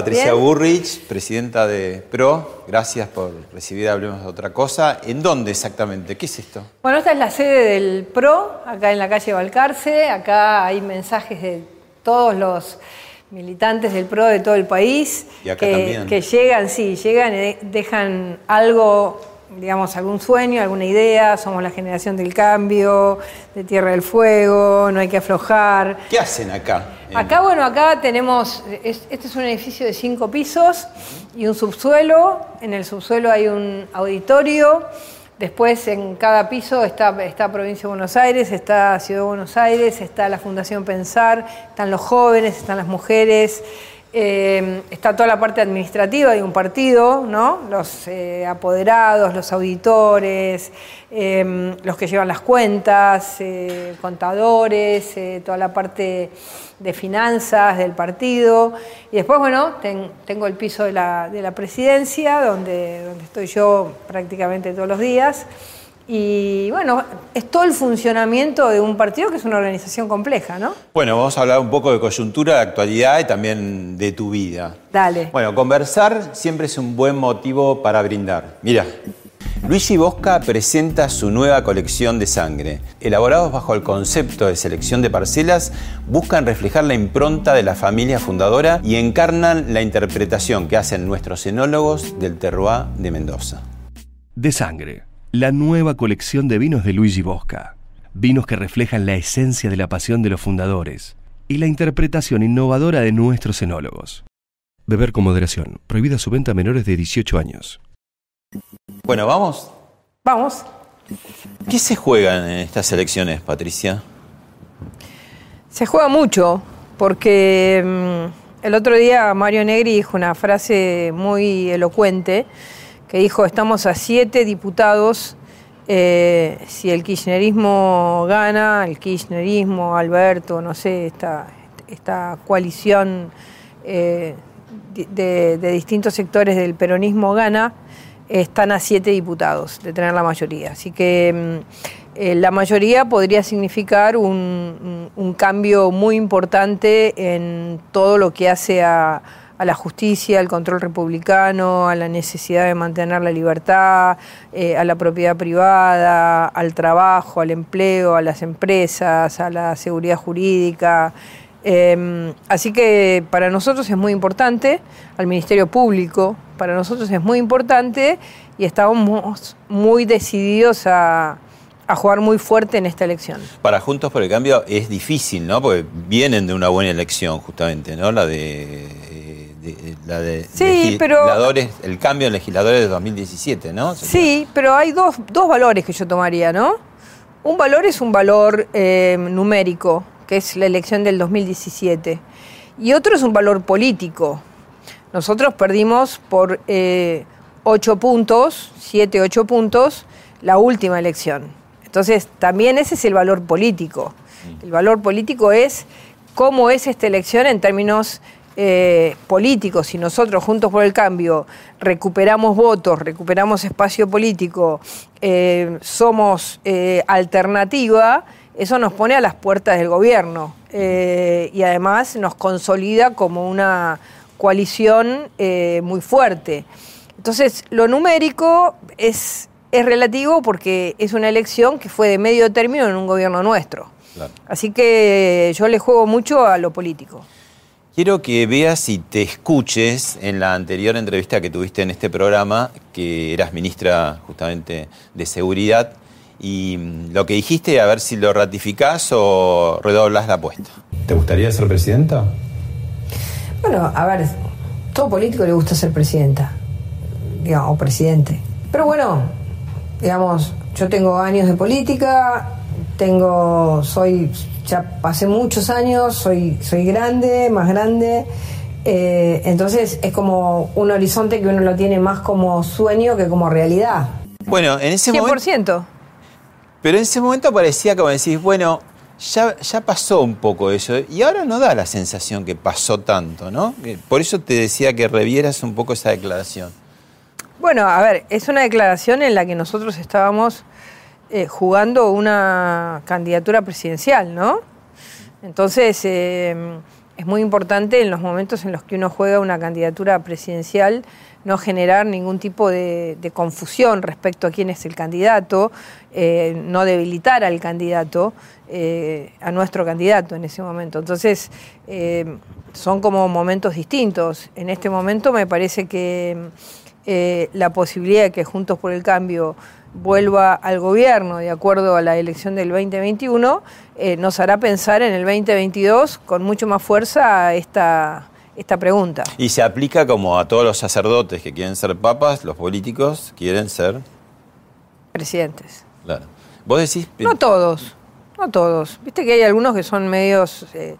Patricia ¿Bien? Burrich, presidenta de PRO. Gracias por recibir Hablemos de otra cosa. ¿En dónde exactamente? ¿Qué es esto? Bueno, esta es la sede del PRO, acá en la calle Balcarce. Acá hay mensajes de todos los militantes del PRO de todo el país. Y acá que, también. que llegan, sí, llegan y dejan algo, digamos, algún sueño, alguna idea. Somos la generación del cambio, de Tierra del Fuego, no hay que aflojar. ¿Qué hacen acá? Acá, bueno, acá tenemos, es- este es un edificio de cinco pisos y un subsuelo. En el subsuelo hay un auditorio. Después en cada piso está, está Provincia de Buenos Aires, está Ciudad de Buenos Aires, está la Fundación Pensar, están los jóvenes, están las mujeres, eh, está toda la parte administrativa de un partido, ¿no? Los eh, apoderados, los auditores, eh, los que llevan las cuentas, eh, contadores, eh, toda la parte de finanzas del partido. Y después, bueno, ten- tengo el piso de la, de la presidencia, donde, donde estoy yo prácticamente todos los días. Y bueno, es todo el funcionamiento de un partido que es una organización compleja, ¿no? Bueno, vamos a hablar un poco de coyuntura, de actualidad y también de tu vida. Dale. Bueno, conversar siempre es un buen motivo para brindar. Mira, Luigi Bosca presenta su nueva colección de sangre. Elaborados bajo el concepto de selección de parcelas, buscan reflejar la impronta de la familia fundadora y encarnan la interpretación que hacen nuestros enólogos del terroir de Mendoza. De Sangre, la nueva colección de vinos de Luigi Bosca. Vinos que reflejan la esencia de la pasión de los fundadores y la interpretación innovadora de nuestros enólogos. Beber con moderación. Prohibida su venta a menores de 18 años. Bueno, vamos. Vamos. ¿Qué se juegan en estas elecciones, Patricia? Se juega mucho, porque mm, el otro día Mario Negri dijo una frase muy elocuente, que dijo, estamos a siete diputados, eh, si el kirchnerismo gana, el kirchnerismo, Alberto, no sé, esta, esta coalición eh, de, distintos sectores del peronismo gana, están a siete diputados de tener la mayoría. Así que mm, eh, la mayoría podría significar un cambio muy importante en todo lo que hace a, a la justicia, al control republicano, a la necesidad de mantener la libertad, eh, a la propiedad privada, al trabajo, al empleo, a las empresas, a la seguridad jurídica. Eh, así que para nosotros es muy importante, al Ministerio Público, para nosotros es muy importante y estamos muy decididos a, a jugar muy fuerte en esta elección. Para Juntos por el Cambio es difícil, ¿no? Porque vienen de una buena elección, justamente, ¿no? La de. De- la de Sí, pero- legisladores, el cambio en legisladores de 2017, ¿no? Sí, pero hay dos, dos valores que yo tomaría, ¿no? Un valor es un valor eh, numérico, que es la elección del 2017, y otro es un valor político. Nosotros perdimos por eh, ocho puntos, siete, ocho puntos, la última elección. Entonces, también ese es el valor político. El valor político es cómo es esta elección en términos eh, políticos. Si nosotros, Juntos por el Cambio, recuperamos votos, recuperamos espacio político, eh, somos eh, alternativa, eso nos pone a las puertas del gobierno eh, y además nos consolida como una coalición eh, muy fuerte. Entonces, lo numérico es, es relativo porque es una elección que fue de medio término en un gobierno nuestro. Así que yo le juego mucho a lo político. Quiero que veas y te escuches en la anterior entrevista que tuviste en este programa, que eras ministra justamente de Seguridad, y mm, lo que dijiste, a ver si lo ratificás o redoblas la apuesta. ¿Te gustaría ser presidenta? Bueno, a ver, todo político le gusta ser presidenta, digamos, o presidente. Pero bueno, digamos, yo tengo años de política, tengo, soy, ya pasé muchos años, soy, soy grande, más grande. Eh, entonces es como un horizonte que uno lo tiene más como sueño que como realidad. Bueno, en ese 100%. momento. Pero en ese momento parecía como decís, bueno, ya, ya pasó un poco eso. Y ahora no da la sensación que pasó tanto, ¿no? Por eso te decía que revieras un poco esa declaración. Bueno, a ver, es una declaración en la que nosotros estábamos eh, jugando una candidatura presidencial, ¿no? Entonces, eh, es muy importante en los momentos en los que uno juega una candidatura presidencial no generar ningún tipo de, confusión respecto a quién es el candidato, eh, no debilitar al candidato, a nuestro candidato en ese momento. Entonces, son como momentos distintos. En este momento me parece que la posibilidad de que Juntos por el Cambio vuelva al gobierno de acuerdo a la elección del 2021, eh, nos hará pensar en el 2022 con mucho más fuerza esta, esta pregunta. Y se aplica como a todos los sacerdotes que quieren ser papas, los políticos quieren ser presidentes. Claro. Vos decís... No todos, no todos. Viste que hay algunos que son medios, eh,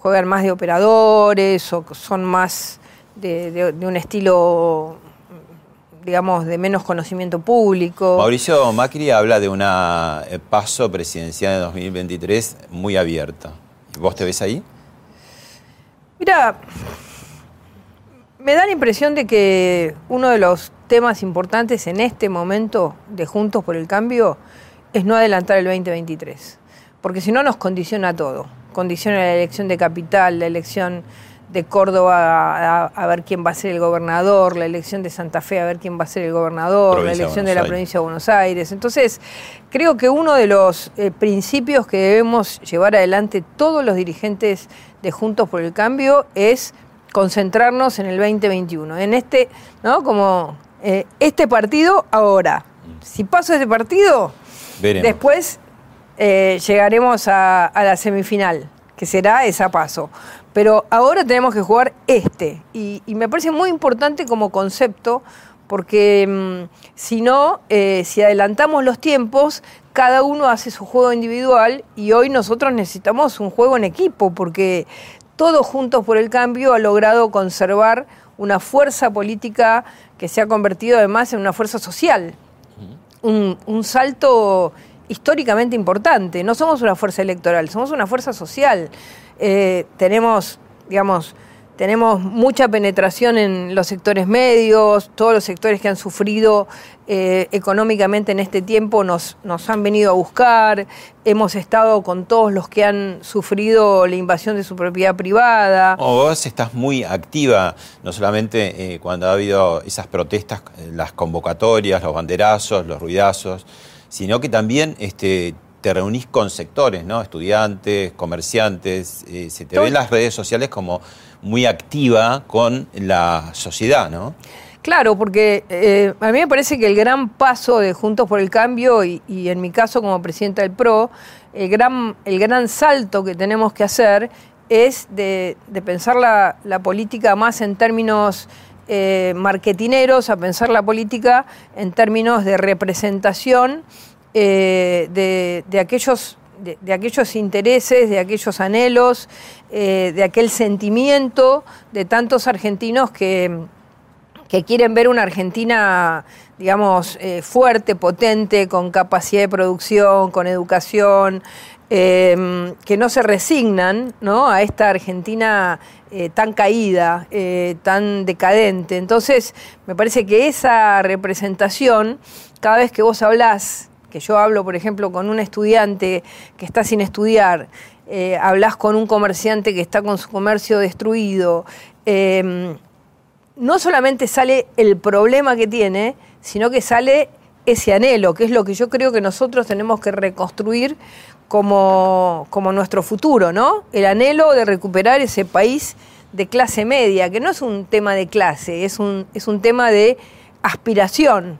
juegan más de operadores o son más de un estilo digamos, de menos conocimiento público. Mauricio Macri habla de una eh, paso presidencial de 2023 muy abierta. ¿Vos te ves ahí? Mira, me da la impresión de que uno de los temas importantes en este momento de Juntos por el Cambio es no adelantar el 2023, porque si no nos condiciona todo. Condiciona la elección de capital, la elección de Córdoba a, ver quién va a ser el gobernador, la elección de Santa Fe a ver quién va a ser el gobernador, la elección de, la provincia de Buenos Aires. Entonces, creo que uno de los eh, principios que debemos llevar adelante todos los dirigentes de Juntos por el Cambio es concentrarnos en el 2021, en este, ¿no? Como eh, este partido ahora. Si paso este partido, después eh, llegaremos a, a la semifinal, que será esa paso. Pero ahora tenemos que jugar este. Y, me parece muy importante como concepto, porque mm, si no, eh, si adelantamos los tiempos, cada uno hace su juego individual y hoy nosotros necesitamos un juego en equipo, porque todos juntos por el cambio ha logrado conservar una fuerza política que se ha convertido además en una fuerza social. Un, un salto históricamente importante. No somos una fuerza electoral, somos una fuerza social. Eh, tenemos, digamos, tenemos mucha penetración en los sectores medios, todos los sectores que han sufrido eh, económicamente en este tiempo nos, han venido a buscar, hemos estado con todos los que han sufrido la invasión de su propiedad privada. vos estás muy activa, no solamente eh, cuando ha habido esas protestas, las convocatorias, los banderazos, los ruidazos, sino que también este, te reunís con sectores, ¿no? Estudiantes, comerciantes, eh, se te ve en las redes sociales como muy activa con la sociedad, ¿no? Claro, porque eh, a mí me parece que el gran paso de Juntos por el Cambio y, en mi caso como presidenta del PRO, el gran, el gran salto que tenemos que hacer es de, pensar la, política más en términos eh, marketineros, a pensar la política en términos de representación eh, de, aquellos, de, aquellos intereses, de aquellos anhelos, eh, de aquel sentimiento de tantos argentinos que, que quieren ver una Argentina, digamos, eh, fuerte, potente, con capacidad de producción, con educación, que no se resignan a esta Argentina tan caída, tan decadente. Entonces, me parece que esa representación, cada vez que vos hablás que yo hablo, por ejemplo, con un estudiante que está sin estudiar, eh, hablas con un comerciante que está con su comercio destruido, em, no solamente sale el problema que tiene, sino que sale ese anhelo, que es lo que yo creo que nosotros tenemos que reconstruir como, como nuestro futuro, ¿no? El anhelo de recuperar ese país de clase media, que no es un tema de clase, es un, es un tema de aspiración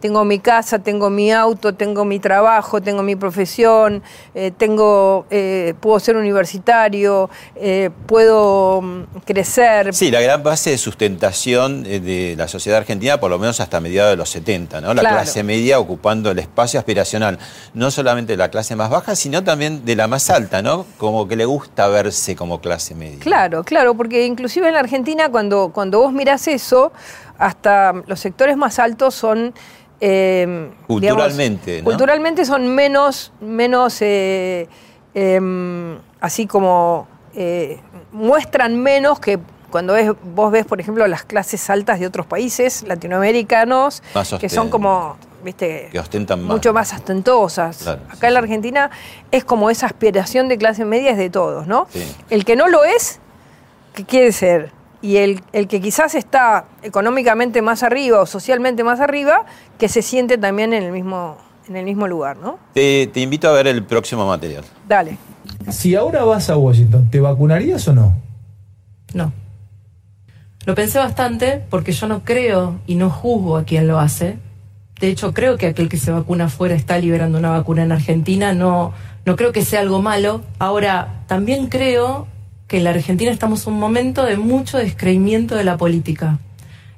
tengo mi casa, tengo mi auto, tengo mi trabajo, tengo mi profesión, eh, tengo, eh, puedo ser universitario, eh, puedo mm, crecer. Sí, la gran base de sustentación de la sociedad argentina, por lo menos hasta mediados de los 70, ¿no? La clase media ocupando el espacio aspiracional, no solamente de la clase más baja, sino también de la más alta, ¿no? Como que le gusta verse como clase media. Claro, claro, porque inclusive en la Argentina cuando, cuando vos mirás eso, hasta los sectores más altos son Em, culturalmente, Culturalmente son menos, menos eh, em, así como eh, muestran menos que cuando vos ves, por ejemplo, las clases altas de otros países latinoamericanos, que son como, viste, que ostentan mucho más ostentosas. Acá en la Argentina es como esa aspiración de clase media es de todos, ¿no? El que no lo es, ¿qué quiere ser? Y el, el, que quizás está económicamente más arriba o socialmente más arriba, que se siente también en el mismo, en el mismo lugar, ¿no? Te, te invito a ver el próximo material. Dale. Si ahora vas a Washington, ¿te vacunarías o no? No. Lo pensé bastante porque yo no creo y no juzgo a quien lo hace. De hecho, creo que aquel que se vacuna afuera está liberando una vacuna en Argentina. No, no creo que sea algo malo. Ahora, también creo que en la Argentina estamos en un momento de mucho descreimiento de la política.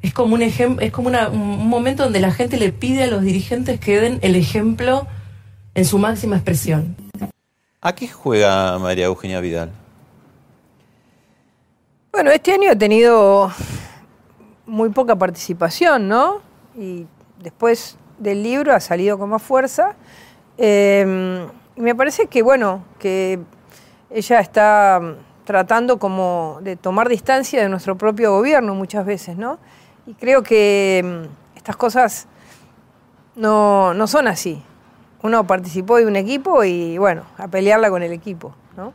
Es como un ejemplo, es como un momento donde la gente le pide a los dirigentes que den el ejemplo en su máxima expresión. ¿A qué juega María Eugenia Vidal? Bueno, este año ha tenido muy poca participación, ¿no? Y después del libro ha salido con más fuerza. Eh, y me parece que, bueno, que ella está tratando como de tomar distancia de nuestro propio gobierno muchas veces, ¿no? Y creo que mm, estas cosas no, no son así. Uno participó de un equipo y, bueno, a pelearla con el equipo, ¿no?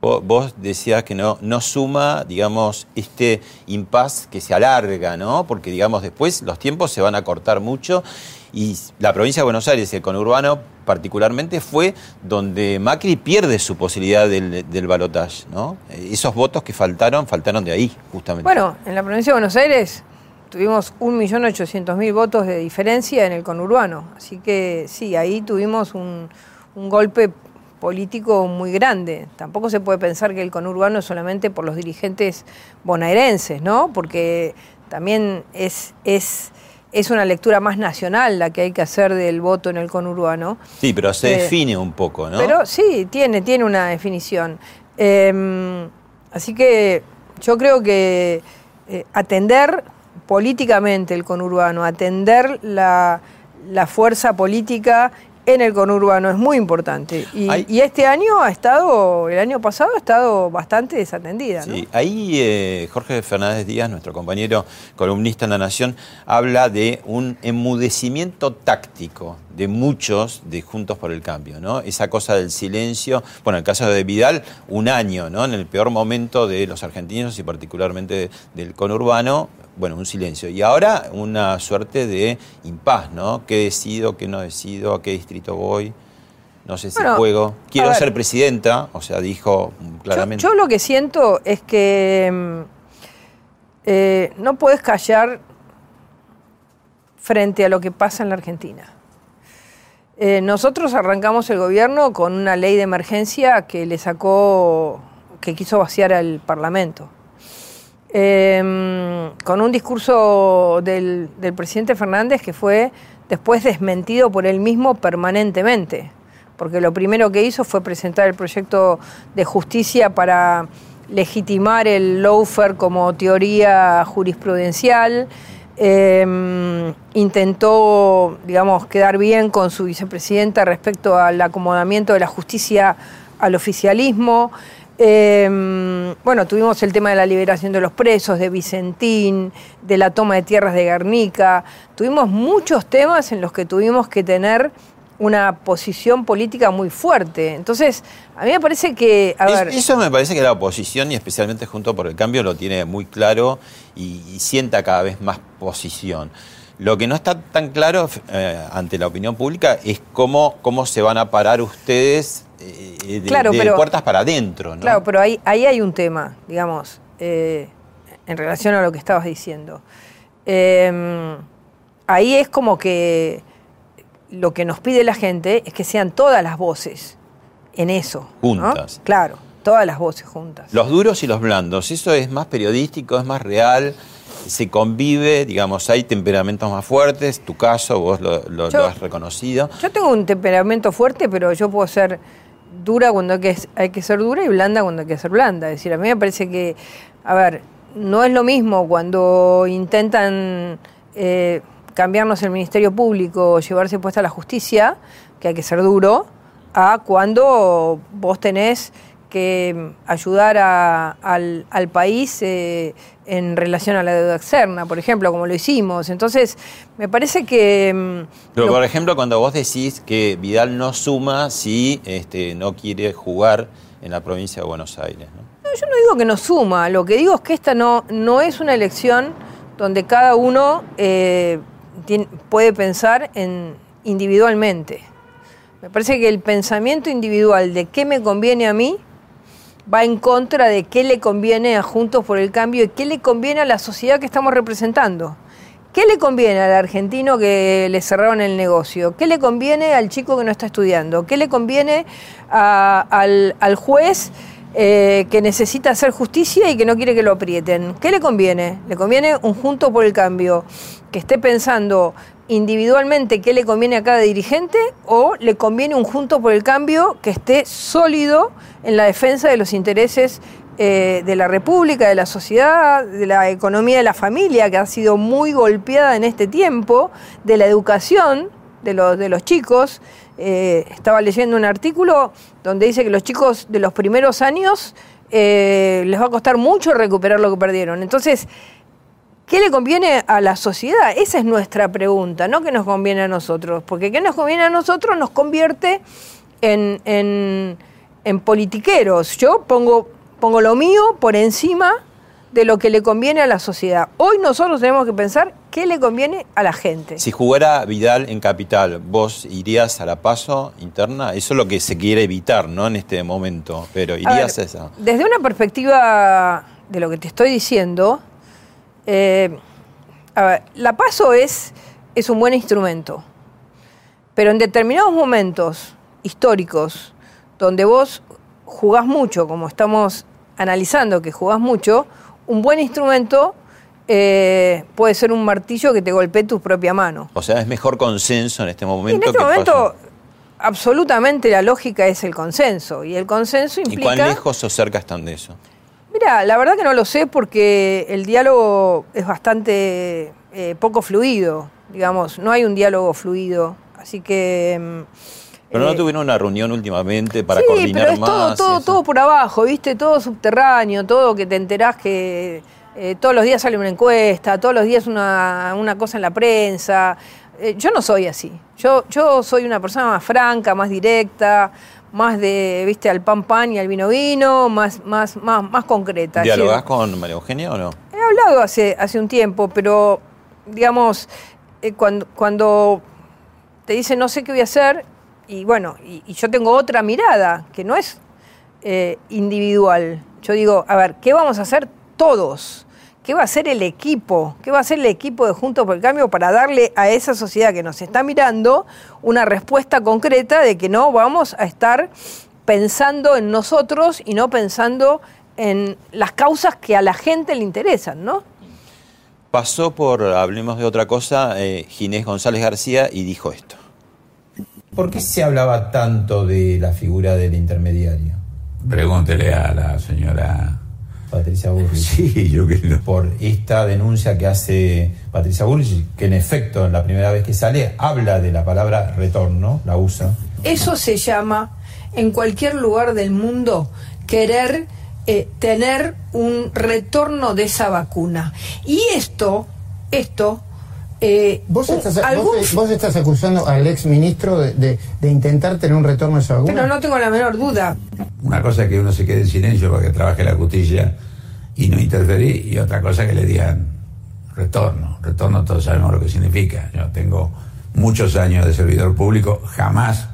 Vos decías que no, no suma, digamos, este impas que se alarga, ¿no? Porque, digamos, después los tiempos se van a cortar mucho y la provincia de Buenos Aires, el conurbano particularmente, fue donde Macri pierde su posibilidad del, del balotaje, ¿no? Esos votos que faltaron, faltaron de ahí, justamente. Bueno, en la provincia de Buenos Aires tuvimos 1.800.000 votos de diferencia en el conurbano, así que sí, ahí tuvimos un, un golpe político muy grande. Tampoco se puede pensar que el conurbano es solamente por los dirigentes bonaerenses, ¿no? Porque también es, es, es una lectura más nacional la que hay que hacer del voto en el conurbano. Sí, pero se eh, define un poco, ¿no? Pero sí, tiene, tiene una definición. Em, así que yo creo que eh, atender políticamente el conurbano, atender la, la fuerza política en el conurbano es muy importante. Y, este año ha estado, el año pasado ha estado bastante desatendida. Sí, ahí eh, Jorge Fernández Díaz, nuestro compañero columnista en La Nación, habla de un enmudecimiento táctico de muchos de Juntos por el Cambio, ¿no? Esa cosa del silencio, bueno, en el caso de Vidal, un año, ¿no? En el peor momento de los argentinos y particularmente del conurbano, bueno, un silencio. Y ahora una suerte de impas, ¿no? ¿Qué decido, qué no decido, a qué distrito voy? No sé si juego. Quiero ser presidenta, o sea, dijo claramente. Yo, lo que siento es que mm, eh, no puedes callar frente a lo que pasa en la Argentina. Eh, nosotros arrancamos el gobierno con una ley de emergencia que le sacó, que quiso vaciar al Parlamento. Em, con un discurso del, presidente Fernández que fue después desmentido por él mismo permanentemente, porque lo primero que hizo fue presentar el proyecto de justicia para legitimar el lawfare como teoría jurisprudencial, em, intentó, digamos, quedar bien con su vicepresidenta respecto al acomodamiento de la justicia al oficialismo. Em, bueno, tuvimos el tema de la liberación de los presos, de Vicentín, de la toma de tierras de Guernica. Tuvimos muchos temas en los que tuvimos que tener una posición política muy fuerte. Entonces, a mí me parece que... A ver, eso me parece que la oposición, y especialmente Junto por el Cambio, lo tiene muy claro y, sienta cada vez más posición. Lo que no está tan claro eh, ante la opinión pública es cómo, cómo se van a parar ustedes eh, de, puertas para adentro. ¿no? Claro, pero ahí, ahí hay un tema, digamos, eh, en relación a lo que estabas diciendo. Em, ahí es como que lo que nos pide la gente es que sean todas las voces en eso. Juntas. Claro, todas las voces juntas. Los duros y los blandos, eso es más periodístico, es más real, se convive, digamos, hay temperamentos más fuertes, tu caso, vos lo, has reconocido. Yo tengo un temperamento fuerte, pero yo puedo ser dura cuando hay que, hay que ser dura y blanda cuando hay que ser blanda. Es decir, a mí me parece que, a ver, no es lo mismo cuando intentan... Eh, cambiarnos el Ministerio Público, llevarse puesta la justicia, que hay que ser duro, a cuando vos tenés que ayudar al, país eh, en relación a la deuda externa, por ejemplo, como lo hicimos. Entonces, me parece que... Mm, Pero, por ejemplo, cuando vos decís que Vidal no suma si este, no quiere jugar en la provincia de Buenos Aires. ¿no? yo no digo que no suma, lo que digo es que esta no, no es una elección donde cada uno... Eh, puede pensar en individualmente. Me parece que el pensamiento individual de qué me conviene a mí va en contra de qué le conviene a Juntos por el Cambio y qué le conviene a la sociedad que estamos representando. ¿Qué le conviene al argentino que le cerraron el negocio? ¿Qué le conviene al chico que no está estudiando? ¿Qué le conviene al, juez eh, que necesita hacer justicia y que no quiere que lo aprieten? ¿Qué le conviene? Le conviene un Juntos por el Cambio que esté pensando individualmente qué le conviene a cada dirigente o le conviene un junto por el cambio que esté sólido en la defensa de los intereses eh, de la República, de la sociedad, de la economía de la familia, que ha sido muy golpeada en este tiempo, de la educación de los, de los chicos. Eh, estaba leyendo un artículo donde dice que los chicos de los primeros años eh, les va a costar mucho recuperar lo que perdieron. Entonces, ¿Qué le conviene a la sociedad? Esa es nuestra pregunta, no qué nos conviene a nosotros, porque qué nos conviene a nosotros nos convierte en, en, politiqueros. Yo pongo, pongo lo mío por encima de lo que le conviene a la sociedad. Hoy nosotros tenemos que pensar qué le conviene a la gente. Si jugara Vidal en Capital, ¿vos irías a la paso interna? Eso es lo que se quiere evitar, ¿no? En este momento, pero irías a, a esa. Desde una perspectiva de lo que te estoy diciendo, eh, la paso es, es un buen instrumento, pero en determinados momentos históricos donde vos jugás mucho, como estamos analizando que jugás mucho, un buen instrumento eh, puede ser un martillo que te golpee tu propia mano. O sea, es mejor consenso en este momento. en este momento, absolutamente la lógica es el consenso. Y el consenso implica. ¿Y cuán lejos o cerca están de eso? Mira, la verdad que no lo sé porque el diálogo es bastante eh, poco fluido, digamos, no hay un diálogo fluido, así que... Mm, pero no eh, tuvieron una reunión últimamente para coordinar pero es Todo, todo, todo por abajo, ¿viste? Todo subterráneo, todo que te enterás que eh, todos los días sale una encuesta, todos los días una, una cosa en la prensa. yo no soy así. Yo, yo soy una persona más franca, más directa, más de, viste, al pan pan y al vino vino, más, más, más, más concreta. ¿Dialogás con María Eugenia o no? He hablado hace, hace un tiempo, pero digamos, eh, cuando, cuando te dice no sé qué voy a hacer, y bueno, y, yo tengo otra mirada, que no es eh, individual. Yo digo, a ver, ¿qué vamos a hacer todos? ¿Qué va a hacer el equipo? ¿Qué va a hacer el equipo de Juntos por el Cambio para darle a esa sociedad que nos está mirando una respuesta concreta de que no vamos a estar pensando en nosotros y no pensando en las causas que a la gente le interesan, ¿no? Pasó por, hablemos de otra cosa, eh, Ginés González García y dijo esto. ¿Por qué se hablaba tanto de la figura del intermediario? Pregúntele a la señora Patricia Burrich. Sí, yo creo. Por esta denuncia que hace Patricia Burrich, que en efecto, en la primera vez que sale, habla de la palabra retorno, la usa. Eso se llama, en cualquier lugar del mundo, querer eh, tener un retorno de esa vacuna. Y esto, esto Eh, ¿Vos un- estás, algún- vos, vos estás acusando al ex ministro de, de- de intentar tener un retorno de esa vacuna. Pero no tengo la menor duda. Una cosa es que uno se quede en silencio para que trabaje la justicia y no interferir, y otra cosa es que le digan retorno. Retorno todos sabemos lo que significa. Yo tengo muchos años de servidor público, jamás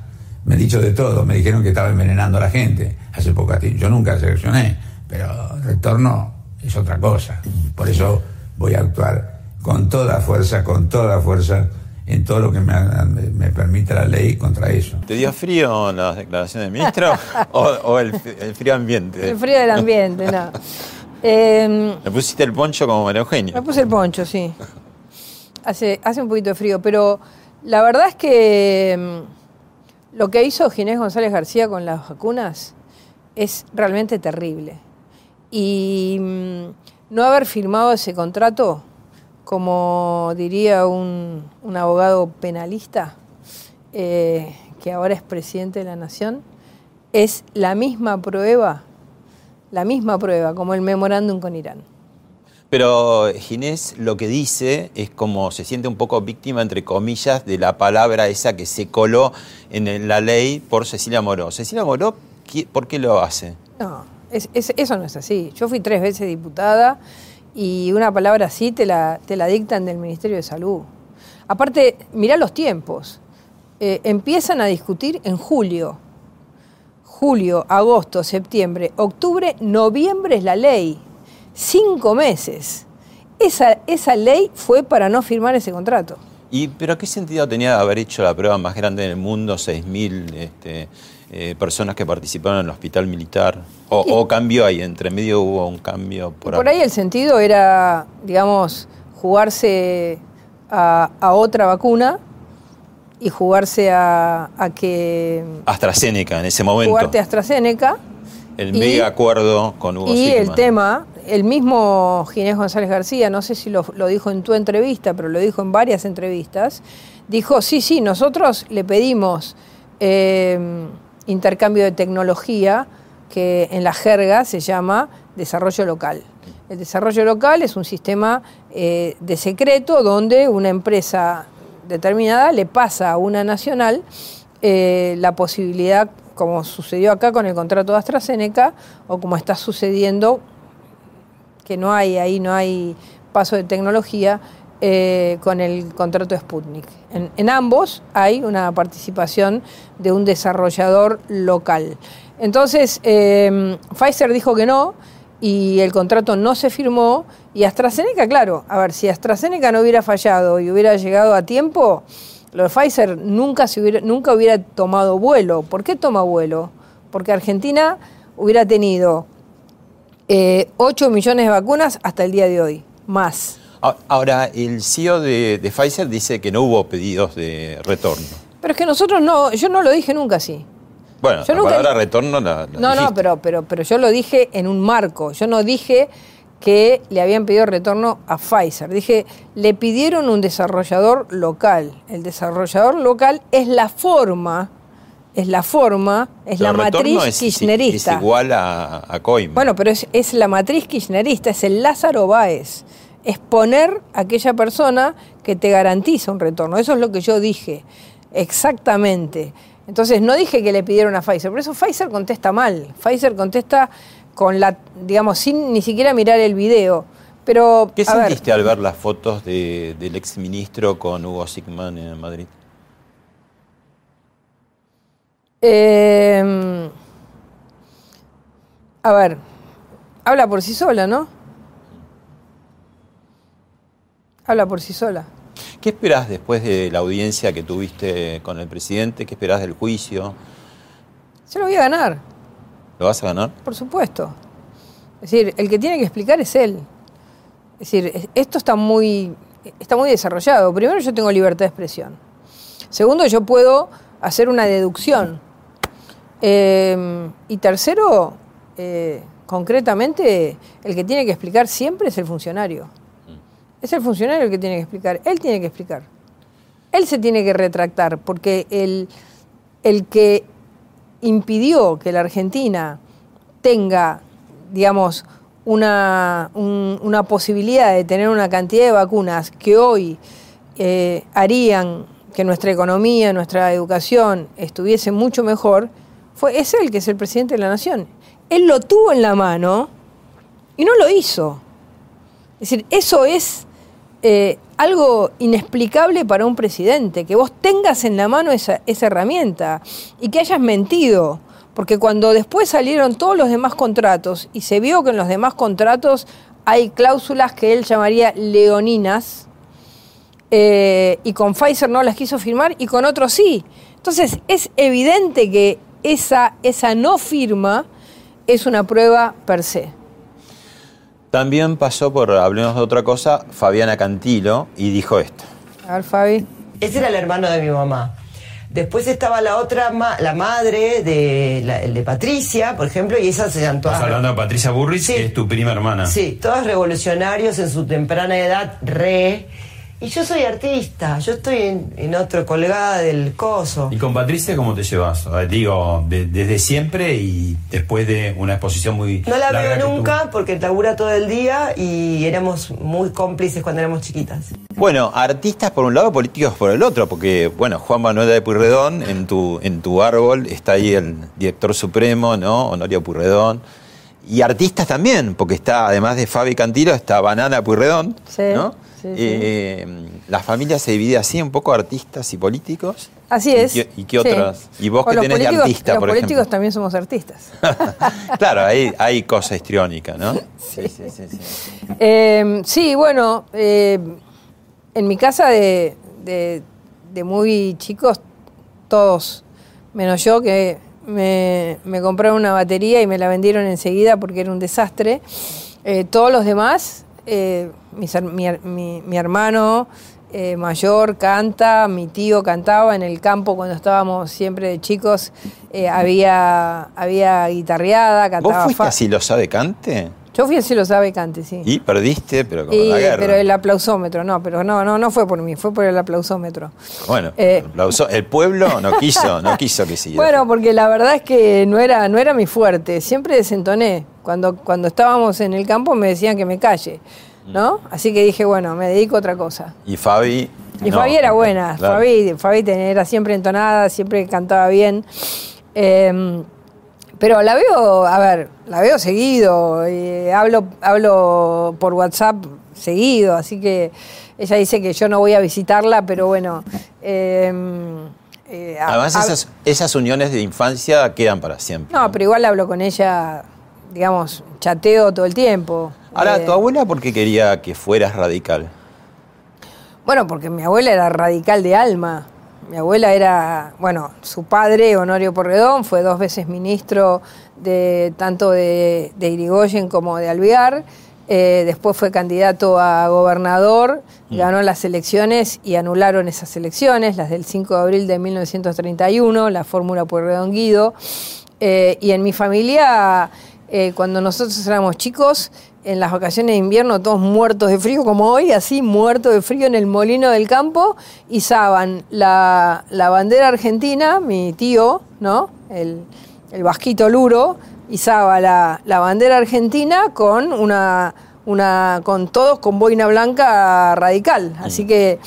me he dicho de todo. Me dijeron que estaba envenenando a la gente hace poco tiempo. Yo nunca seleccioné, pero retorno es otra cosa. Por eso voy a actuar con toda fuerza, con toda fuerza en todo lo que me, me- me permita la ley contra eso. ¿Te dio frío las declaraciones del ministro o, o el, el frío ambiente? El frío del ambiente, no. Eh, Me pusiste el poncho como María me Eugenia. puse el poncho, sí. Hace, hace un poquito de frío, pero la verdad es que mm, lo que hizo Ginés González García con las vacunas es realmente terrible. Y mm, no haber firmado ese contrato, como diría un, un abogado penalista, eh, que ahora es presidente de la Nación, es la misma prueba, la misma prueba como el memorándum con Irán. Pero Ginés lo que dice es como se siente un poco víctima, entre comillas, de la palabra esa que se coló en la ley por Cecilia Moró. Cecilia Moró, ¿qué- ¿por qué lo hace? No, es- es- eso no es así. Yo fui tres veces diputada y una palabra así te la, te la dictan del Ministerio de Salud. Aparte, mirá los tiempos. Eh, empiezan a discutir en julio. Julio, agosto, septiembre, octubre, noviembre es la ley. Cinco meses. Esa, esa ley fue para no firmar ese contrato. ¿Y, ¿Pero qué sentido tenía haber hecho la prueba más grande en el mundo, 6.000 este, eh, personas que participaron en el hospital militar? ¿O, o cambió ahí? ¿Entre medio hubo un cambio? Por, por ahí el sentido era, digamos, jugarse a, a otra vacuna y jugarse a, a que AstraZeneca en ese momento. jugarte a AstraZeneca. el y- mega acuerdo con Hugo Y el tema, el mismo Ginés González García, no sé si lo, lo dijo en tu entrevista, pero lo dijo en varias entrevistas, dijo, sí, sí, nosotros le pedimos eh, intercambio de tecnología, que en la jerga se llama desarrollo local. El desarrollo local es un sistema eh, de secreto donde una empresa determinada le pasa a una nacional eh, la posibilidad, como sucedió acá con el contrato de AstraZeneca, o como está sucediendo, que no hay ahí, no hay paso de tecnología, eh, con el contrato Sputnik. En, ambos hay una participación de un desarrollador local. Entonces, eh, Pfizer dijo que no y el contrato no se firmó. Y AstraZeneca, claro, a ver, si AstraZeneca no hubiera fallado y hubiera llegado a tiempo, lo de Pfizer nunca, hubiera, nunca hubiera tomado vuelo. ¿Por qué toma vuelo? Porque Argentina hubiera tenido eh, 8 millones de vacunas hasta el día de hoy, más. Ahora, el CEO de, de Pfizer dice que no hubo pedidos de retorno. Pero es que nosotros no, yo no lo dije nunca así. Bueno, Yo la nunca- palabra retorno la, la No, no, pero, pero, pero yo lo dije en un marco. Yo no dije que le habían pedido retorno a Pfizer. Dije, le pidieron un desarrollador local. El desarrollador local es la forma, es la forma, es Pero la matriz es- es- kirchnerista. Es igual a, a Coima. Bueno, pero es, es la matriz kirchnerista, es el Lázaro Báez. Es poner a aquella persona que te garantiza un retorno. Eso es lo que yo dije, exactamente. Entonces no dije que le pidieron a Pfizer, por eso Pfizer contesta mal. Pfizer contesta con la, digamos, sin ni siquiera mirar el video. Pero, ¿Qué ver, sentiste al ver las fotos de- del exministro con Hugo Sigman en Madrid? eh, a ver, habla por sí sola, ¿no? Habla por sí sola. ¿Qué esperás después de la audiencia que tuviste con el presidente? ¿Qué esperás del juicio? Se lo voy a ganar. ¿Lo vas a ganar? Por supuesto. Es decir, el que tiene que explicar es él. Es decir, es- esto está muy, está muy desarrollado. Primero, yo tengo libertad de expresión. Segundo, yo puedo hacer una deducción. Eh, y tercero, eh, concretamente, el que tiene que explicar siempre es el funcionario. Es el funcionario el que tiene que explicar. Él tiene que explicar. Él se tiene que retractar, porque el, el que impidió que la Argentina tenga, digamos, una, un- una posibilidad de tener una cantidad de vacunas que hoy eh, harían que nuestra economía, nuestra educación estuviese mucho mejor, fue, es él que es el presidente de la nación. Él lo tuvo en la mano y no lo hizo. Es decir, eso es eh, algo inexplicable para un presidente, que vos tengas en la mano esa, herramienta y que hayas mentido. Porque cuando después salieron todos los demás contratos y se vio que en los demás contratos hay cláusulas que él llamaría leoninas, eh, y con Pfizer no las quiso firmar y con otros sí. Entonces es evidente que esa, esa no firma es una prueba per se. También pasó por, hablemos de otra cosa, Fabiana Cantilo y dijo esto. A ver, Fabi. Ese era el hermano de mi mamá. Después estaba la otra, ma- la madre de, la- de Patricia, por ejemplo, y esas eran todas. Estás hablando de Patricia Burrich, Sí. que es tu prima hermana. Sí, todos revolucionarios en su temprana edad, re. Y yo soy artista, yo estoy en, en otro, colgada del coso. ¿Y con Patricia cómo te llevas? Digo, de- desde siempre y después de una exposición muy No la larga veo nunca porque labura todo el día y éramos muy cómplices cuando éramos chiquitas. Bueno, artistas por un lado, políticos por el otro, porque, bueno, Juan Manuel de Puyredón, en tu, en tu árbol está ahí el director supremo, ¿no? Honorio Puyredón. Y artistas también, porque está, además de Fabi Cantilo, está Banana Puyredón, Sí, ¿no? Sí, sí. Eh, la familia se divide así, un poco artistas y políticos. Así ¿Y es. qué- ¿Y qué Sí. otras? ¿Y vos O los tenés de artista, los por políticos ejemplo? también somos artistas. claro, hay, hay cosa histriónica, ¿no? Sí, sí, sí. sí. Eh, sí, bueno, eh, en mi casa de, de- de muy chicos, todos, menos yo, que me, me compraron una batería y me la vendieron enseguida porque era un desastre. Eh, todos los demás, eh, mis mi, mi- mi hermano eh, mayor canta, mi tío cantaba en el campo cuando estábamos siempre de chicos, eh, había, había guitarreada, ¿Vos cantaba. fuiste fa- a Si lo sabe cante? Yo fui así lo sabe cante, sí. Y perdiste, pero con Y, la guerra. pero el aplausómetro, no, pero no, no, no fue por mí, fue por el aplausómetro. Bueno, Eh, el pueblo no quiso, no quiso que siguiera. Bueno, porque la verdad es que no era, no era mi fuerte, siempre desentoné. Cuando, cuando estábamos en el campo me decían que me calle, ¿no? Así que dije, bueno, me dedico a otra cosa. Y Fabi. Y no, Fabi era buena, claro. Fabi, Fabi era siempre entonada, siempre cantaba bien. Eh, pero la veo, a ver, la veo seguido, eh, hablo, hablo por WhatsApp seguido, así que ella dice que yo no voy a visitarla, pero bueno. eh, eh, Además, a- esas, esas uniones de infancia quedan para siempre. No, pero igual hablo con ella, digamos, chateo todo el tiempo. Ahora, Eh, ¿tu abuela por qué quería que fueras radical? Bueno, porque mi abuela era radical de alma. Mi abuela era, bueno, su padre, Honorio Porredón, fue dos veces ministro de tanto de, de Irigoyen como de Alvear. Eh, después fue candidato a gobernador, ganó las elecciones y anularon esas elecciones, las del 5 de abril de 1931, la fórmula Pueyrredón Guido. Eh, y en mi familia, eh, cuando nosotros éramos chicos, en las vacaciones de invierno, todos muertos de frío, como hoy, así, muertos de frío en el molino del campo, izaban la, la bandera argentina, mi tío, ¿no? El, el vasquito Luro, izaba la, la bandera argentina con una, una, con todos con boina blanca radical. Así que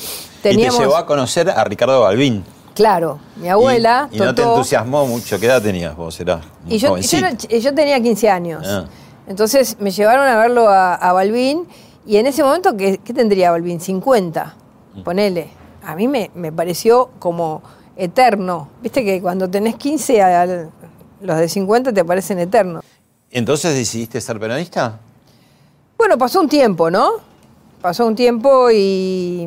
teníamos. Y te llevó a conocer a Ricardo Balbín. Claro, mi abuela. Y, y no te entusiasmó mucho. ¿Qué edad tenías vos? Era y yo, yo tenía 15 años. Ah. Entonces me llevaron a verlo a, a Balbín y en ese momento, ¿qué, qué tendría Balbín? 50, Mm. ponele. A mí me, me pareció como eterno. Viste que cuando tenés 15, al- los de 50 te parecen eternos. ¿Entonces decidiste ser peronista? Bueno, pasó un tiempo, ¿no? Pasó un tiempo y,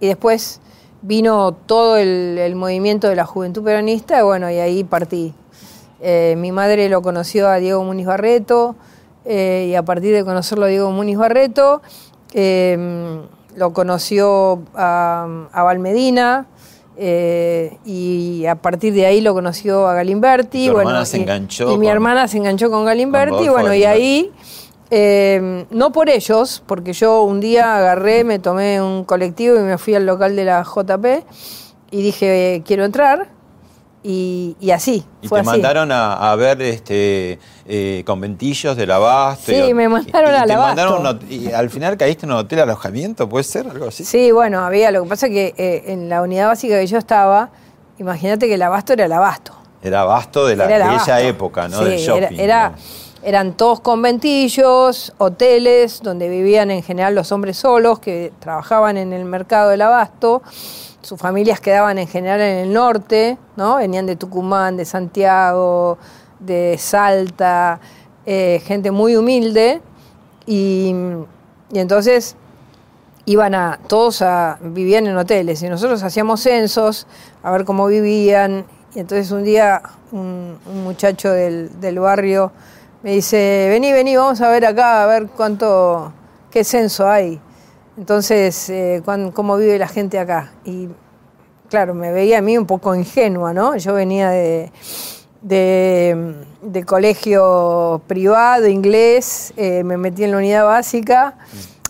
y después vino todo el, el movimiento de la juventud peronista y bueno, y ahí partí. Eh, mi madre lo conoció a Diego Muniz Barreto eh, y a partir de conocerlo a Diego Muniz Barreto, eh, lo conoció a, a Valmedina eh, y a partir de ahí lo conoció a Galimberti. Tu bueno, hermana se y- enganchó y mi hermana se enganchó con Galimberti, bueno, y ahí eh, no por ellos, porque yo un día agarré, me tomé un colectivo y me fui al local de la JP y dije, quiero entrar. Y, y así, Y fue te así. mandaron a, a ver este eh, conventillos del abasto. Sí, y- me mandaron y- al Abasto. mandaron y al final caíste en un hotel alojamiento, ¿puede ser? Algo así. Sí, bueno, había, lo que pasa es que eh, en la unidad básica que yo estaba, imagínate que el abasto era el abasto. Era abasto de, la, Era de esa época, ¿no? Sí, Del shopping. era, era- eran todos conventillos, hoteles donde vivían en general los hombres solos que trabajaban en el mercado del abasto. Sus familias quedaban en general en el norte, ¿no? Venían de Tucumán, de Santiago, de Salta, eh, gente muy humilde. Y, y entonces iban a, todos a, vivían en hoteles y nosotros hacíamos censos a ver cómo vivían. Y entonces un día un, un muchacho del, del barrio me dice, vení, vení, vamos a ver acá, a ver cuánto, qué censo hay. Entonces, eh, cuán- cómo vive la gente acá. Y claro, me veía a mí un poco ingenua, ¿no? Yo venía de, de, de colegio privado, inglés, eh, me metí en la unidad básica,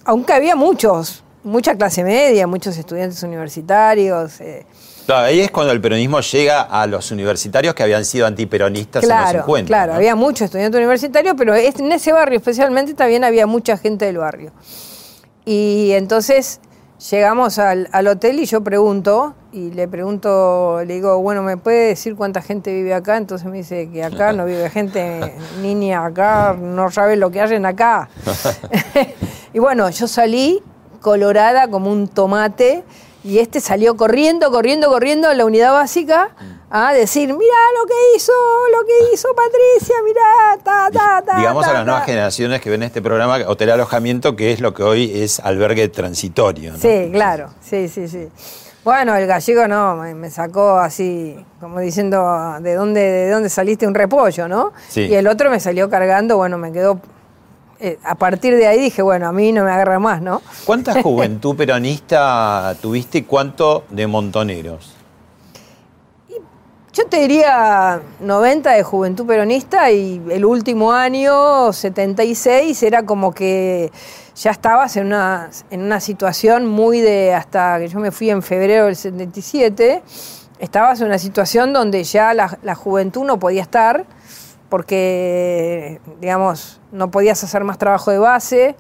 aunque había muchos, mucha clase media, muchos estudiantes universitarios. eh, Claro, ahí es cuando el peronismo llega a los universitarios que habían sido antiperonistas en los claro, 50. claro, ¿no? había muchos estudiantes universitarios, pero en ese barrio especialmente también había mucha gente del barrio. Y entonces llegamos al, al hotel y yo pregunto, y le pregunto, le digo, bueno, ¿me puede decir cuánta gente vive acá? Entonces me dice que acá no vive gente, niña acá, no sabe lo que hacen acá. y bueno, yo salí colorada como un tomate y este salió corriendo, corriendo, corriendo a la unidad básica a decir, mira lo que hizo, lo que hizo Patricia, mira, ta, ta, ta. Digamos ta, a las nuevas ta". generaciones que ven este programa, hotel alojamiento, que es lo que hoy es albergue transitorio. ¿no? Sí, claro, sí, sí, sí. Bueno, el gallego no, me, me sacó así, como diciendo, ¿de dónde, de dónde saliste un repollo, no? Sí. Y el otro me salió cargando, bueno, me quedó... eh, a partir de ahí dije, bueno, a mí no me agarra más, ¿no? ¿Cuánta juventud peronista tuviste y cuánto de montoneros? Yo te diría 90 de Juventud Peronista y el último año, 76, era como que ya estabas en una, en una situación muy de, hasta que yo me fui en febrero del 77, estabas en una situación donde ya la, la juventud no podía estar porque, digamos, no podías hacer más trabajo de base.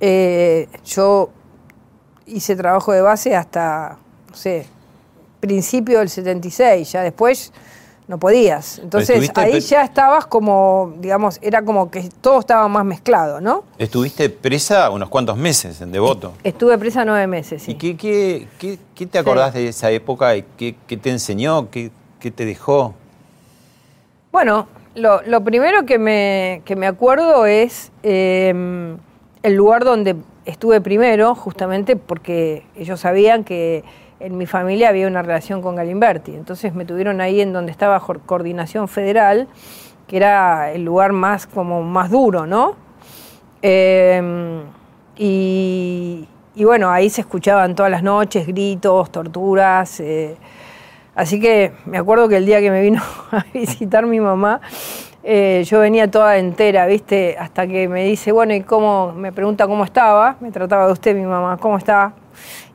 Eh, yo hice trabajo de base hasta, no sé, principio del 76, ya después no podías. Entonces ahí ya estabas como, digamos, era como que todo estaba más mezclado, ¿no? Estuviste presa unos cuantos meses en Devoto. Estuve presa nueve meses, sí. ¿Y qué, qué, qué- qué te acordás de esa época? y ¿Qué, qué te enseñó? ¿Qué, qué te dejó? Bueno, lo, lo primero que me, que me acuerdo es eh, el lugar donde estuve primero, justamente porque ellos sabían que en mi familia había una relación con Galimberti. Entonces me tuvieron ahí en donde estaba Coordinación Federal, que era el lugar más, como más duro, ¿no? Eh, y, y bueno, ahí se escuchaban todas las noches gritos, torturas. eh, así que me acuerdo que el día que me vino a visitar mi mamá, eh, yo venía toda entera, ¿viste? Hasta que me dice, bueno, ¿y cómo? Me pregunta cómo estaba. Me trataba de usted, mi mamá, ¿cómo está?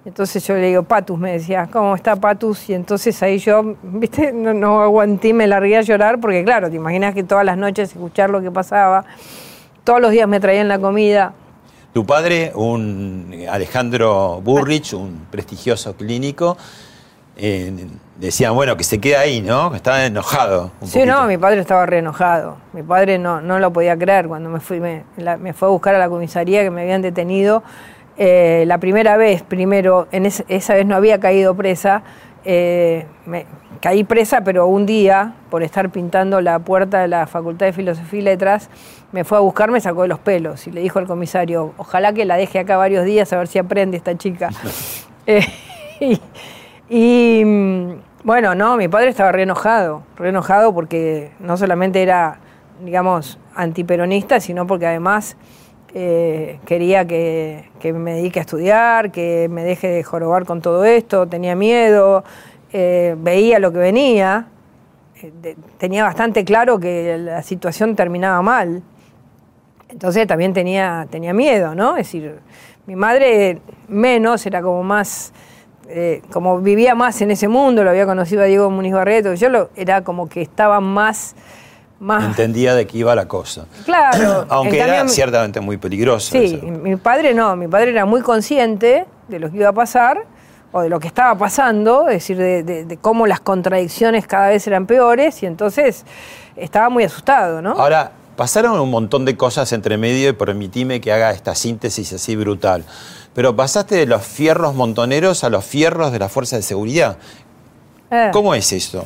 Entonces yo le digo, Patus, me decía, ¿cómo está Patus? Y entonces ahí yo, viste, no, no aguanté, me largué a llorar, porque claro, te imaginas que todas las noches escuchar lo que pasaba, todos los días me traían la comida. Tu padre, un Alejandro Burrich, un prestigioso clínico, eh, decían, bueno, que se queda ahí, ¿no? Que estaba enojado. un Sí, poquito. no, mi padre estaba re enojado. Mi padre no, no lo podía creer cuando me fui, me, la- me fue a buscar a la comisaría que me habían detenido. Eh, la primera vez, primero, en es- esa vez no había caído presa. eh, me, caí presa, pero un día, por estar pintando la puerta de la Facultad de Filosofía y Letras, me fue a buscar, me sacó de los pelos y le dijo al comisario, ojalá que la deje acá varios días a ver si aprende esta chica. Eh, y, y, mm, bueno, no, mi padre estaba re enojado, re enojado porque no solamente era, digamos, antiperonista, sino porque además eh, quería que, que me dedique a estudiar, que me deje de jorobar con todo esto, tenía miedo, eh, veía lo que venía, eh, tenía bastante claro que la situación terminaba mal. Entonces también tenía, tenía miedo, ¿no? Es decir, mi madre menos, era como más eh, como vivía más en ese mundo, lo había conocido a Diego Muniz Barreto, yo era como que estaba más... más Entendía de qué iba la cosa. Claro. Aunque era mi- ciertamente muy peligroso. Sí, eso. mi padre no, mi padre era muy consciente de lo que iba a pasar o de lo que estaba pasando, es decir, de, de- de cómo las contradicciones cada vez eran peores y entonces estaba muy asustado, ¿no? Ahora, pasaron un montón de cosas entre medio y permitime que haga esta síntesis así brutal. Pero pasaste de los fierros montoneros a los fierros de la fuerza de seguridad. Eh. ¿Cómo es eso?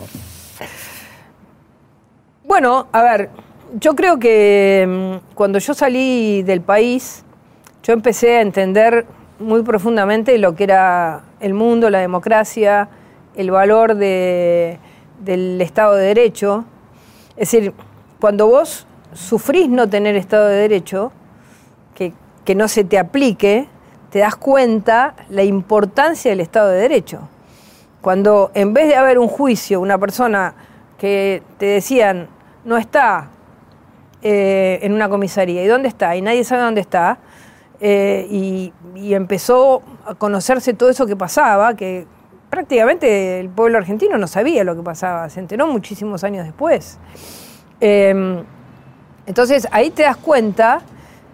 Bueno, a ver, yo creo que mm, cuando yo salí del país, yo empecé a entender muy profundamente lo que era el mundo, la democracia, el valor de- del Estado de Derecho. Es decir, cuando vos sufrís no tener Estado de Derecho, que no se te aplique, te das cuenta la importancia del Estado de Derecho. Cuando en vez de haber un juicio, una persona que te decían no está eh, en una comisaría, ¿y dónde está? Y nadie sabe dónde está, eh, y, empezó a conocerse todo eso que pasaba, que prácticamente el pueblo argentino no sabía lo que pasaba, se enteró muchísimos años después. Eh, entonces ahí te das cuenta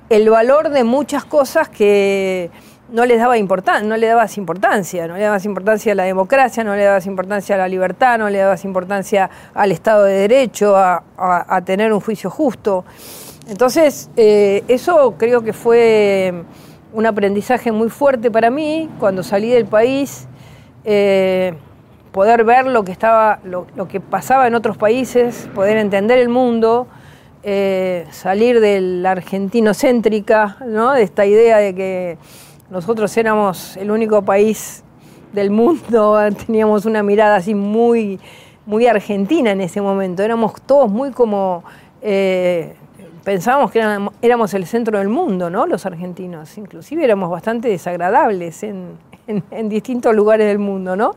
el valor de muchas cosas que no les daba importan no le dabas importancia, no le dabas importancia a la democracia, no le dabas importancia a la libertad, no le dabas importancia al Estado de Derecho, a, a- tener un juicio justo. Entonces, eh, eso creo que fue un aprendizaje muy fuerte para mí cuando salí del país, eh, poder ver lo que estaba, lo, lo que pasaba en otros países, poder entender el mundo, eh, salir de la argentino-céntrica, ¿no? de esta idea de que nosotros éramos el único país del mundo, teníamos una mirada así muy, muy argentina en ese momento, éramos todos muy como, eh, pensábamos que éramos, el centro del mundo, ¿no? los argentinos, inclusive éramos bastante desagradables en, distintos lugares del mundo, ¿no?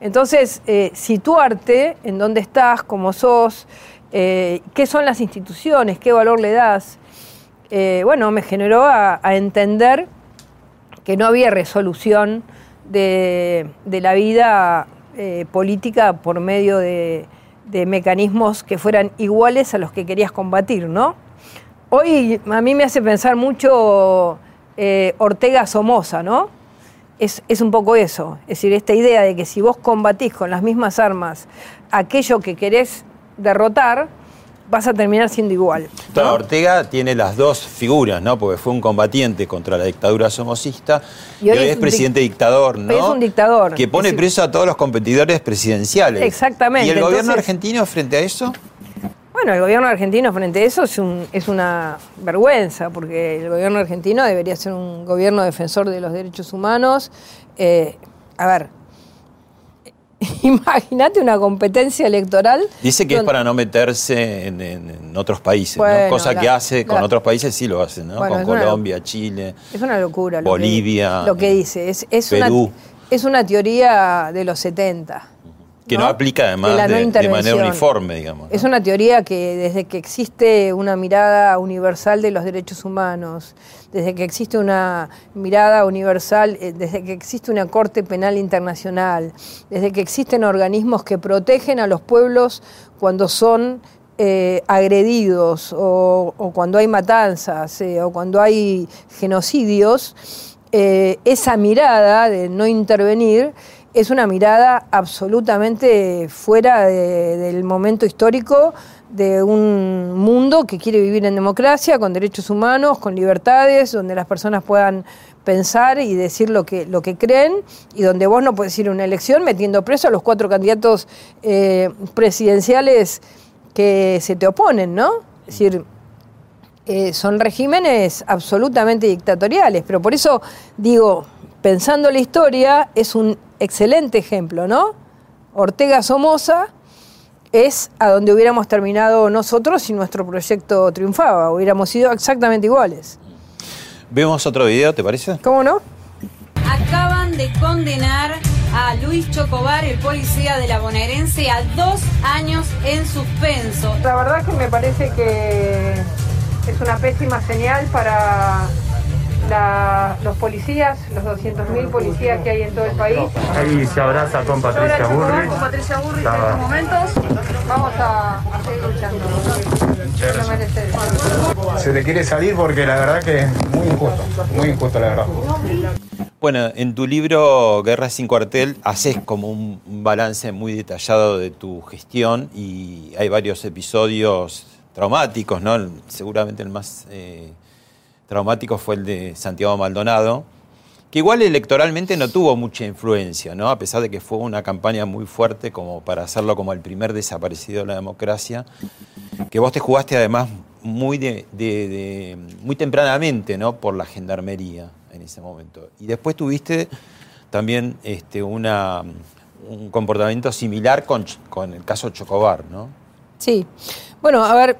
Entonces, eh, situarte en dónde estás, cómo sos, eh, qué son las instituciones, qué valor le das, bueno, me generó a entender que no había resolución de, de la vida eh, política por medio de, mecanismos que fueran iguales a los que querías combatir, ¿no? Hoy a mí me hace pensar mucho eh, Ortega Somoza, ¿no? Es, es un poco eso, es decir, esta idea de que si vos combatís con las mismas armas aquello que querés derrotar, vas a terminar siendo igual. Ortega tiene las dos figuras, ¿no? Porque fue un combatiente contra la dictadura somocista y hoy, es presidente dic- dictador, ¿no? es un dictador. Que pone preso a todos los competidores presidenciales. Exactamente, ¿Y el gobierno argentino frente a eso? Bueno, el gobierno argentino frente a eso es, un- es una vergüenza, porque el gobierno argentino debería ser un gobierno defensor de los derechos humanos. Eh, a ver, imagínate una competencia electoral. Dice que es para no meterse en, en- en otros países, ¿no? Bueno, Cosa que hace con la- otros países, sí lo hace, ¿no? Bueno, con una- Colombia, Chile. Es una locura. lo que- Bolivia, Lo que, dice. Es, es Perú. Una, es una teoría de los 70. Que no, ¿no? aplica además De no manera uniforme, digamos. ¿no? Es una teoría que desde que existe una mirada universal de los derechos humanos, desde que existe una mirada universal, eh, desde que existe una Corte Penal Internacional, desde que existen organismos que protegen a los pueblos cuando son eh, agredidos o, o cuando hay matanzas eh, o cuando hay genocidios, eh, esa mirada de no intervenir es una mirada absolutamente fuera de- del momento histórico de un mundo que quiere vivir en democracia, con derechos humanos, con libertades, donde las personas puedan pensar y decir lo que, lo que creen, y donde vos no puedes ir a una elección metiendo preso a los cuatro candidatos eh, presidenciales que se te oponen, ¿no? Es decir, eh, son regímenes absolutamente dictatoriales, pero por eso digo, pensando la historia, es un excelente ejemplo, ¿no? Ortega Somoza es a donde hubiéramos terminado nosotros si nuestro proyecto triunfaba, hubiéramos sido exactamente iguales. Vemos otro video, ¿te parece? ¿Cómo no? Acaban de condenar a Luis Chocobar, el policía de la bonaerense, a dos años en suspenso. La verdad que me parece que es una pésima señal para la- los policías, los 200.000 policías que hay en todo el país. Ahí se abraza con Patricia Burri. con Patricia Burri en estos momentos. Vamos a, a seguir luchando. Se le quiere salir porque la verdad que es muy injusto, muy injusto la verdad. Bueno, en tu libro Guerra sin cuartel haces como un, balance muy detallado de tu gestión y hay varios episodios traumáticos, ¿no? Seguramente el más eh, traumático fue el de Santiago Maldonado, que igual electoralmente no tuvo mucha influencia, ¿no? A pesar de que fue una campaña muy fuerte como para hacerlo como el primer desaparecido de la democracia, que vos te jugaste además muy de, muy tempranamente, ¿no? Por la gendarmería en ese momento. Y después tuviste también este, una, un comportamiento similar con, con el caso Chocobar, ¿no? Sí. Bueno, a ver,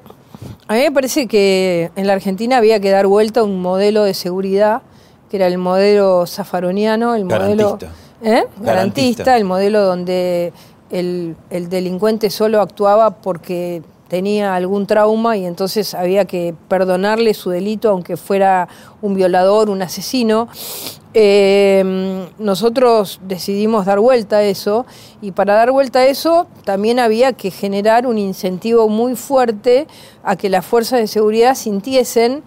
a mí me parece que en la Argentina había que dar vuelta a un modelo de seguridad, que era el modelo zafaroniano, el modelo Garantista. ¿eh? garantista, Garantista. el modelo donde el, el delincuente solo actuaba porque tenía algún trauma y entonces había que perdonarle su delito aunque fuera un violador, un asesino. Eh, nosotros decidimos dar vuelta a eso y para dar vuelta a eso también había que generar un incentivo muy fuerte a que las fuerzas de seguridad sintiesen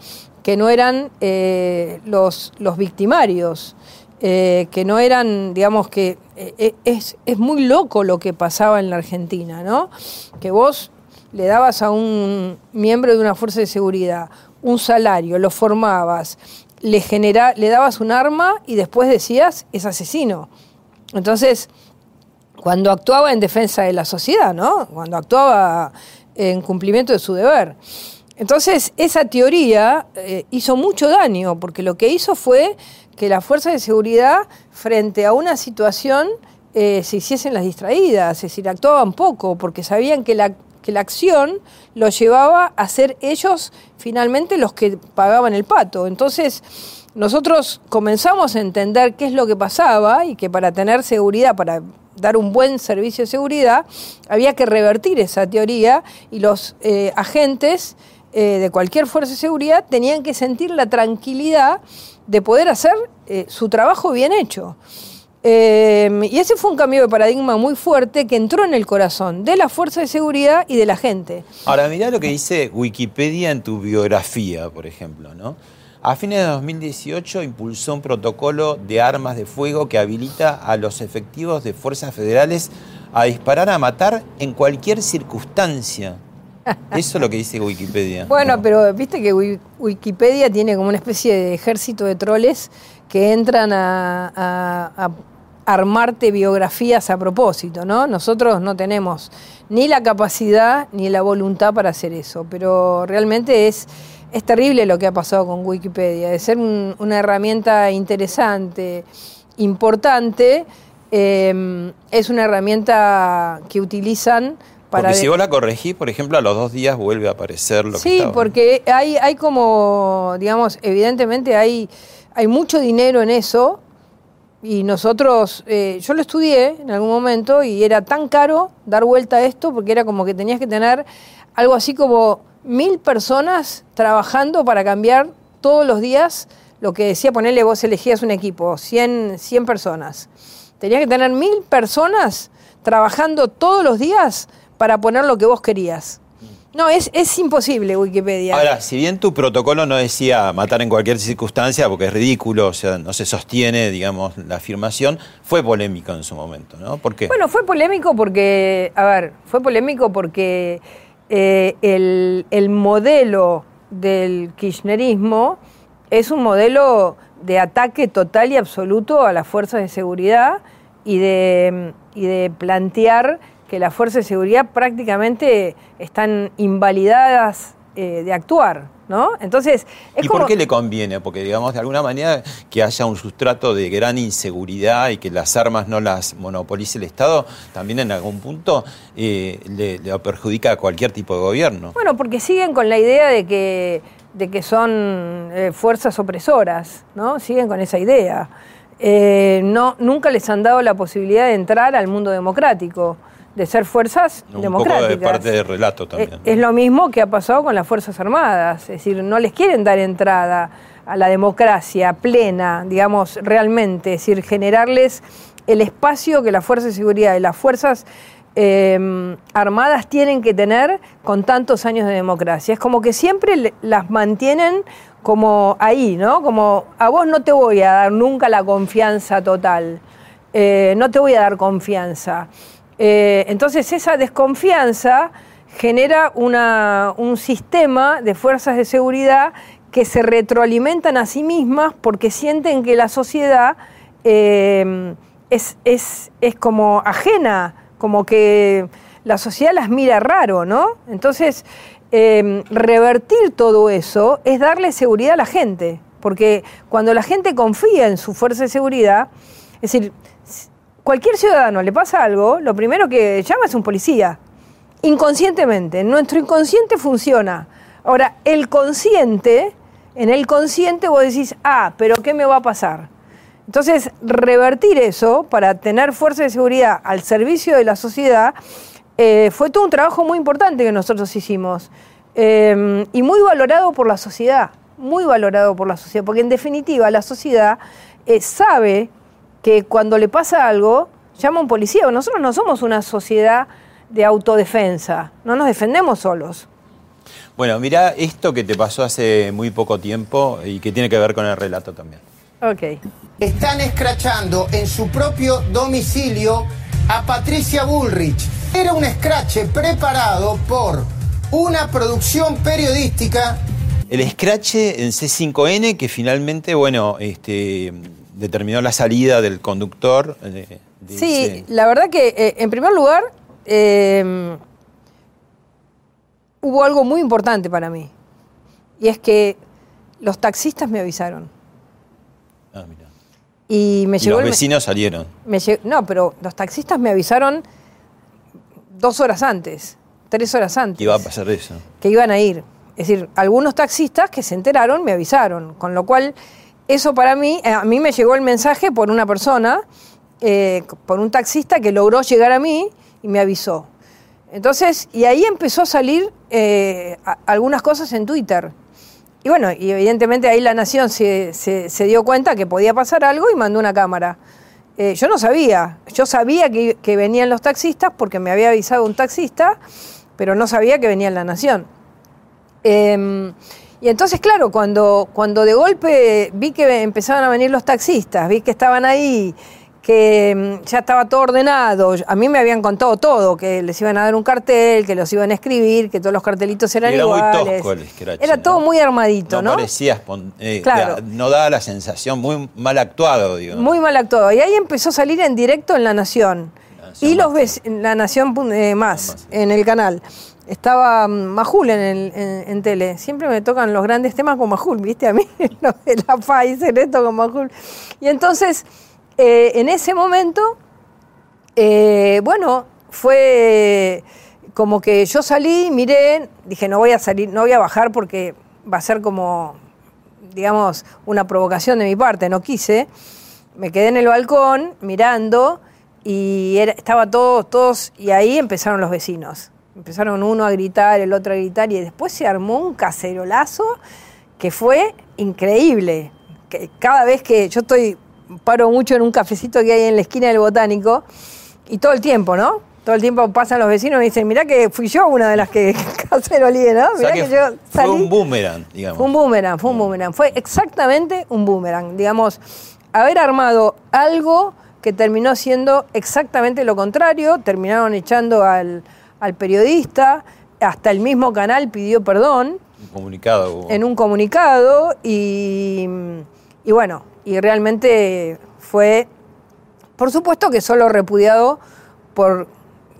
que no eran eh, los, los victimarios, eh, que no eran, digamos que eh, es, es muy loco lo que pasaba en la Argentina, ¿no? Que vos le dabas a un miembro de una fuerza de seguridad un salario, lo formabas, le, genera, le dabas un arma y después decías, es asesino. Entonces, cuando actuaba en defensa de la sociedad, ¿no? Cuando actuaba en cumplimiento de su deber. Entonces, esa teoría eh, hizo mucho daño, porque lo que hizo fue que las fuerzas de seguridad, frente a una situación, eh, se hiciesen las distraídas, es decir, actuaban poco, porque sabían que la, que la acción los llevaba a ser ellos finalmente los que pagaban el pato. Entonces, nosotros comenzamos a entender qué es lo que pasaba y que para tener seguridad, para dar un buen servicio de seguridad, había que revertir esa teoría y los eh, agentes eh, de cualquier fuerza de seguridad tenían que sentir la tranquilidad de poder hacer eh, su trabajo bien hecho. Eh, y ese fue un cambio de paradigma muy fuerte que entró en el corazón de la fuerza de seguridad y de la gente. Ahora, mirá lo que dice Wikipedia en tu biografía, por ejemplo, ¿no? A fines de 2018 impulsó un protocolo de armas de fuego que habilita a los efectivos de fuerzas federales a disparar a matar en cualquier circunstancia. Eso es lo que dice Wikipedia. Bueno, pero viste que Wi- Wikipedia tiene como una especie de ejército de troles que entran a, a- a armarte biografías a propósito, ¿no? Nosotros no tenemos ni la capacidad ni la voluntad para hacer eso, pero realmente es, es terrible lo que ha pasado con Wikipedia, de ser un- una herramienta interesante, importante, eh, es una herramienta que utilizan para... Porque si vos la corregís, por ejemplo, a los dos días vuelve a aparecer lo que Sí, porque hay, hay como, digamos, evidentemente hay, hay mucho dinero en eso y nosotros, eh, yo lo estudié en algún momento y era tan caro dar vuelta a esto porque era como que tenías que tener algo así como mil personas trabajando para cambiar todos los días lo que decía ponerle vos elegías un equipo, 100, 100 personas. Tenías que tener mil personas trabajando todos los días para poner lo que vos querías. No, es, es imposible Wikipedia. Ahora, si bien tu protocolo no decía matar en cualquier circunstancia, porque es ridículo, o sea, no se sostiene, digamos, la afirmación, fue polémico en su momento, ¿no? ¿Por qué? Bueno, fue polémico porque, a ver, fue polémico porque eh, el, el modelo del kirchnerismo es un modelo de ataque total y absoluto a las fuerzas de seguridad y de, y de plantear que las fuerzas de seguridad prácticamente están invalidadas eh, de actuar, ¿no? Entonces, es ¿Y como... por qué le conviene? Porque, digamos, de alguna manera que haya un sustrato de gran inseguridad y que las armas no las monopolice el Estado, también en algún punto eh, le, le perjudica a cualquier tipo de gobierno. Bueno, porque siguen con la idea de que, de que son eh, fuerzas opresoras, ¿no? Siguen con esa idea. Eh, no, nunca les han dado la posibilidad de entrar al mundo democrático, de ser fuerzas Un democráticas. poco de parte del relato también. Es lo mismo que ha pasado con las Fuerzas Armadas, es decir, no les quieren dar entrada a la democracia plena, digamos, realmente, es decir, generarles el espacio que las fuerzas de seguridad y las fuerzas eh, armadas tienen que tener con tantos años de democracia. Es como que siempre las mantienen como ahí, ¿no? Como a vos no te voy a dar nunca la confianza total, eh, no te voy a dar confianza. Eh, entonces esa desconfianza genera un sistema de fuerzas de seguridad que se retroalimentan a sí mismas porque sienten que la sociedad es, es, como ajena como que la sociedad las mira raro, ¿no? Entonces, em, revertir todo eso es darle seguridad a la gente, porque cuando la gente confía en su fuerza de seguridad, es decir, cualquier ciudadano le pasa algo, lo primero que llama es un policía, inconscientemente, nuestro inconsciente funciona. Ahora, el consciente, en el consciente vos decís, ah, pero ¿qué me va a pasar? Entonces, revertir eso para tener fuerza de seguridad al servicio de la sociedad eh, fue todo un trabajo muy importante que nosotros hicimos eh, y muy valorado por la sociedad, muy valorado por la sociedad, porque en definitiva la sociedad eh, sabe que cuando le pasa algo, llama a un policía. Nosotros no somos una sociedad de autodefensa, no nos defendemos solos. Bueno, mira esto que te pasó hace muy poco tiempo y que tiene que ver con el relato también. Ok. Están escrachando en su propio domicilio a Patricia Bullrich. Era un escrache preparado por una producción periodística. El escrache en C5N que finalmente, bueno, este, determinó la salida del conductor. Eh, sí, la verdad que eh, en primer lugar em, hubo algo muy importante para mí. Y es que los taxistas me avisaron. Ah, mira. Y me llegó. los vecinos salieron. no, pero los taxistas me avisaron dos horas antes, tres horas antes. Iba a pasar eso. Que iban a ir. Es decir, algunos taxistas que se enteraron me avisaron. Con lo cual, eso para mí, eh, a mí me llegó el mensaje por una persona, eh, por un taxista que logró llegar a mí y me avisó. Entonces, y ahí empezó a salir eh, algunas cosas en Twitter. Y bueno, y evidentemente ahí la nación se, se, dio cuenta que podía pasar algo y mandó una cámara. Yo no sabía, yo sabía que, venían los taxistas porque me había avisado un taxista, pero no sabía que venía la nación. Y entonces, claro, cuando, cuando de golpe vi que empezaban a venir los taxistas, vi que estaban ahí que mm, ya estaba todo ordenado. A mí me habían contado todo, que les iban a dar un cartel, que los iban a escribir, que todos los cartelitos eran era iguales. Muy tosco el scratch, era todo muy armadito, ¿no? No parecía, eh, no daba la sensación, muy mal actuado, digo. Muy mal actuado. Y ahí empezó a salir en directo en La Nación. y los ves, en La Nación eh, más, en el canal. Estaba mm, Majul en, el, en, tele. Siempre me tocan los grandes temas con Majul, ¿viste? A mí, la Pfizer, esto con Majul. Y entonces eh, en ese momento, eh, bueno, fue como que yo salí, miré, dije, no voy a salir, no voy a bajar porque va a ser como, digamos, una provocación de mi parte, no quise. Me quedé en el balcón mirando y estaba todos, todos, y ahí empezaron los vecinos. Empezaron uno a gritar, el otro a gritar, y después se armó un cacerolazo que fue increíble. Que cada vez que yo estoy paro mucho en un cafecito que hay en la esquina del botánico y todo el tiempo, ¿no? Todo el tiempo pasan los vecinos y me dicen, mirá que fui yo una de las que cacerolí, ¿no? Mirá que, yo salí. Fue un boomerang, digamos. Fue un boomerang, fue un boomerang. Fue exactamente un boomerang. Digamos, haber armado algo que terminó siendo exactamente lo contrario, terminaron echando al, periodista, hasta el mismo canal pidió perdón. Un comunicado. En un comunicado y, y bueno, y realmente fue, por supuesto que solo repudiado por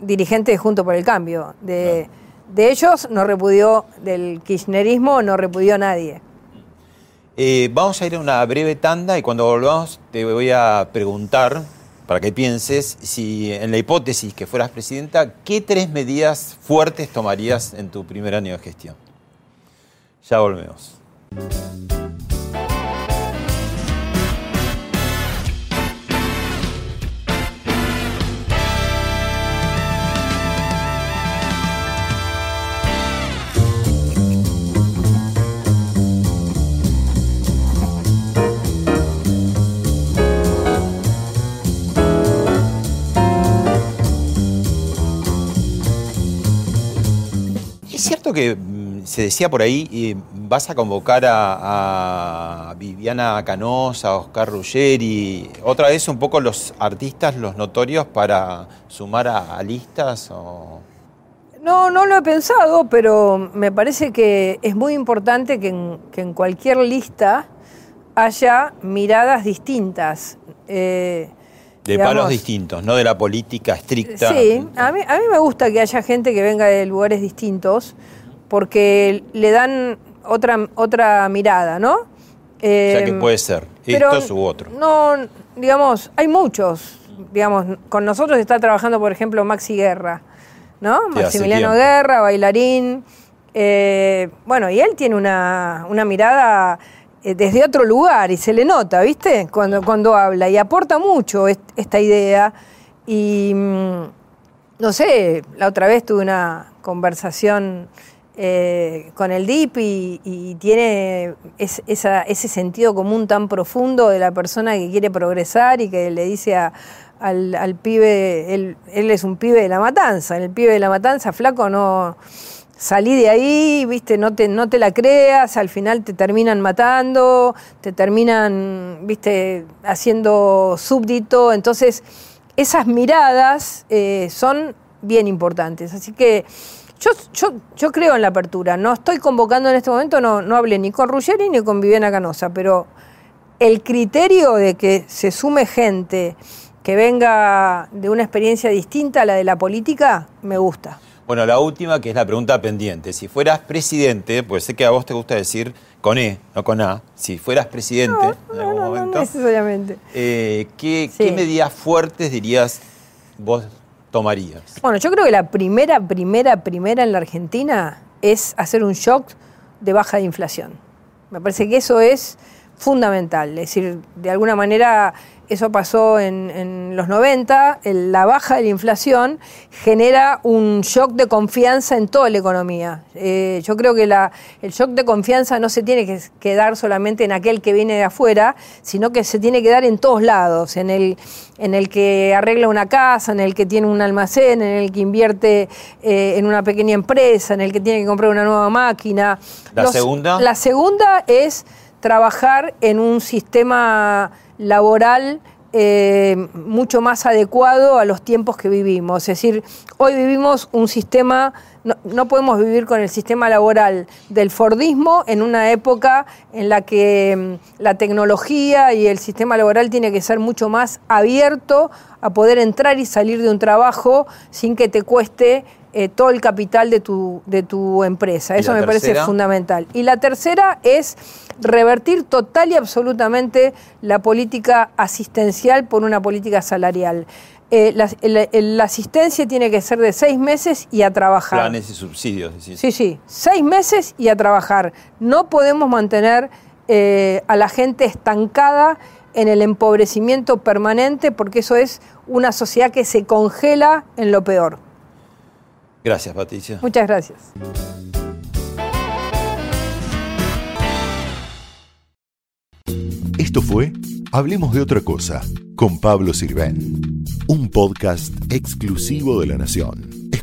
dirigentes de Junto por el Cambio. De, de ellos no repudió, del kirchnerismo no repudió nadie. Eh, vamos a ir a una breve tanda y cuando volvamos te voy a preguntar, para que pienses, si en la hipótesis que fueras presidenta, ¿qué tres medidas fuertes tomarías en tu primer año de gestión? Ya volvemos. Que mm, se decía por ahí, vas a convocar a, Viviana Canosa, a Oscar Ruggeri, otra vez un poco los artistas, los notorios, para sumar a, listas? No, no lo he pensado, pero me parece que es muy importante que en, que en cualquier lista haya miradas distintas. Eh, de digamos, palos distintos, no de la política estricta. Sí, a mí, a mí me gusta que haya gente que venga de lugares distintos porque le dan otra, otra mirada, ¿no? O sea que Eh, puede ser estos u otros. No, digamos, hay muchos. Digamos, con nosotros está trabajando, por ejemplo, Maxi Guerra, ¿no? Maximiliano. Guerra, bailarín. Eh, bueno, y él tiene una, una mirada eh, desde otro lugar y se le nota, ¿viste? Cuando, cuando habla y aporta mucho est- esta idea. Y mm, no sé, la otra vez tuve una conversación eh, con el DIP y, tiene ese sentido común tan profundo de la persona que quiere progresar y que le dice al, al pibe, él, él es un pibe de la matanza, el pibe de la matanza, flaco, no salí de ahí, viste, no te, no te la creas, al final te terminan matando, te terminan, viste, haciendo súbdito, entonces esas miradas eh, son bien importantes. Así que yo, yo, yo creo en la apertura. No estoy convocando en este momento, no, no hablé ni con Ruggeri ni con Viviana Canosa, pero el criterio de que se sume gente que venga de una experiencia distinta a la de la política, me gusta. Bueno, la última, que es la pregunta pendiente. Si fueras presidente, pues sé que a vos te gusta decir con E, no con A. Si fueras presidente en algún No momento, necesariamente. eh, ¿qué, Sí. qué medidas fuertes dirías vos tomarías? Bueno, yo creo que la primera, primera, primera en la Argentina es hacer un shock de baja de inflación. Me parece que eso es fundamental. Es decir, de alguna manera eso pasó en, en los 90, el- la baja de la inflación genera un shock de confianza en toda la economía. Eh, yo creo que la- el shock de confianza no se tiene que quedar solamente en aquel que viene de afuera, sino que se tiene que dar en todos lados, en el, en el que arregla una casa, en el que tiene un almacén, en el que invierte eh, en una pequeña empresa, en el que tiene que comprar una nueva máquina. ¿La segunda? La segunda es trabajar en un sistema laboral eh, mucho más adecuado a los tiempos que vivimos. Es decir, hoy vivimos un sistema, no, no podemos vivir con el sistema laboral del Fordismo en una época en la que mm, la tecnología y el sistema laboral tiene que ser mucho más abierto a poder entrar y salir de un trabajo sin que te cueste eh, todo el capital de tu, de tu empresa. ¿Y Eso me parece fundamental. Y la tercera es revertir total y absolutamente la política asistencial por una política salarial. Eh, la asistencia tiene que ser de seis meses y a trabajar. Planes y subsidios, decís. Sí, sí, seis meses y a trabajar. No podemos mantener eh, a la gente estancada en el empobrecimiento permanente porque eso es una sociedad que se congela en lo peor. Gracias, Patricia. Muchas gracias. Esto fue Hablemos de otra cosa con Pablo Sirven, un podcast exclusivo de La Nación.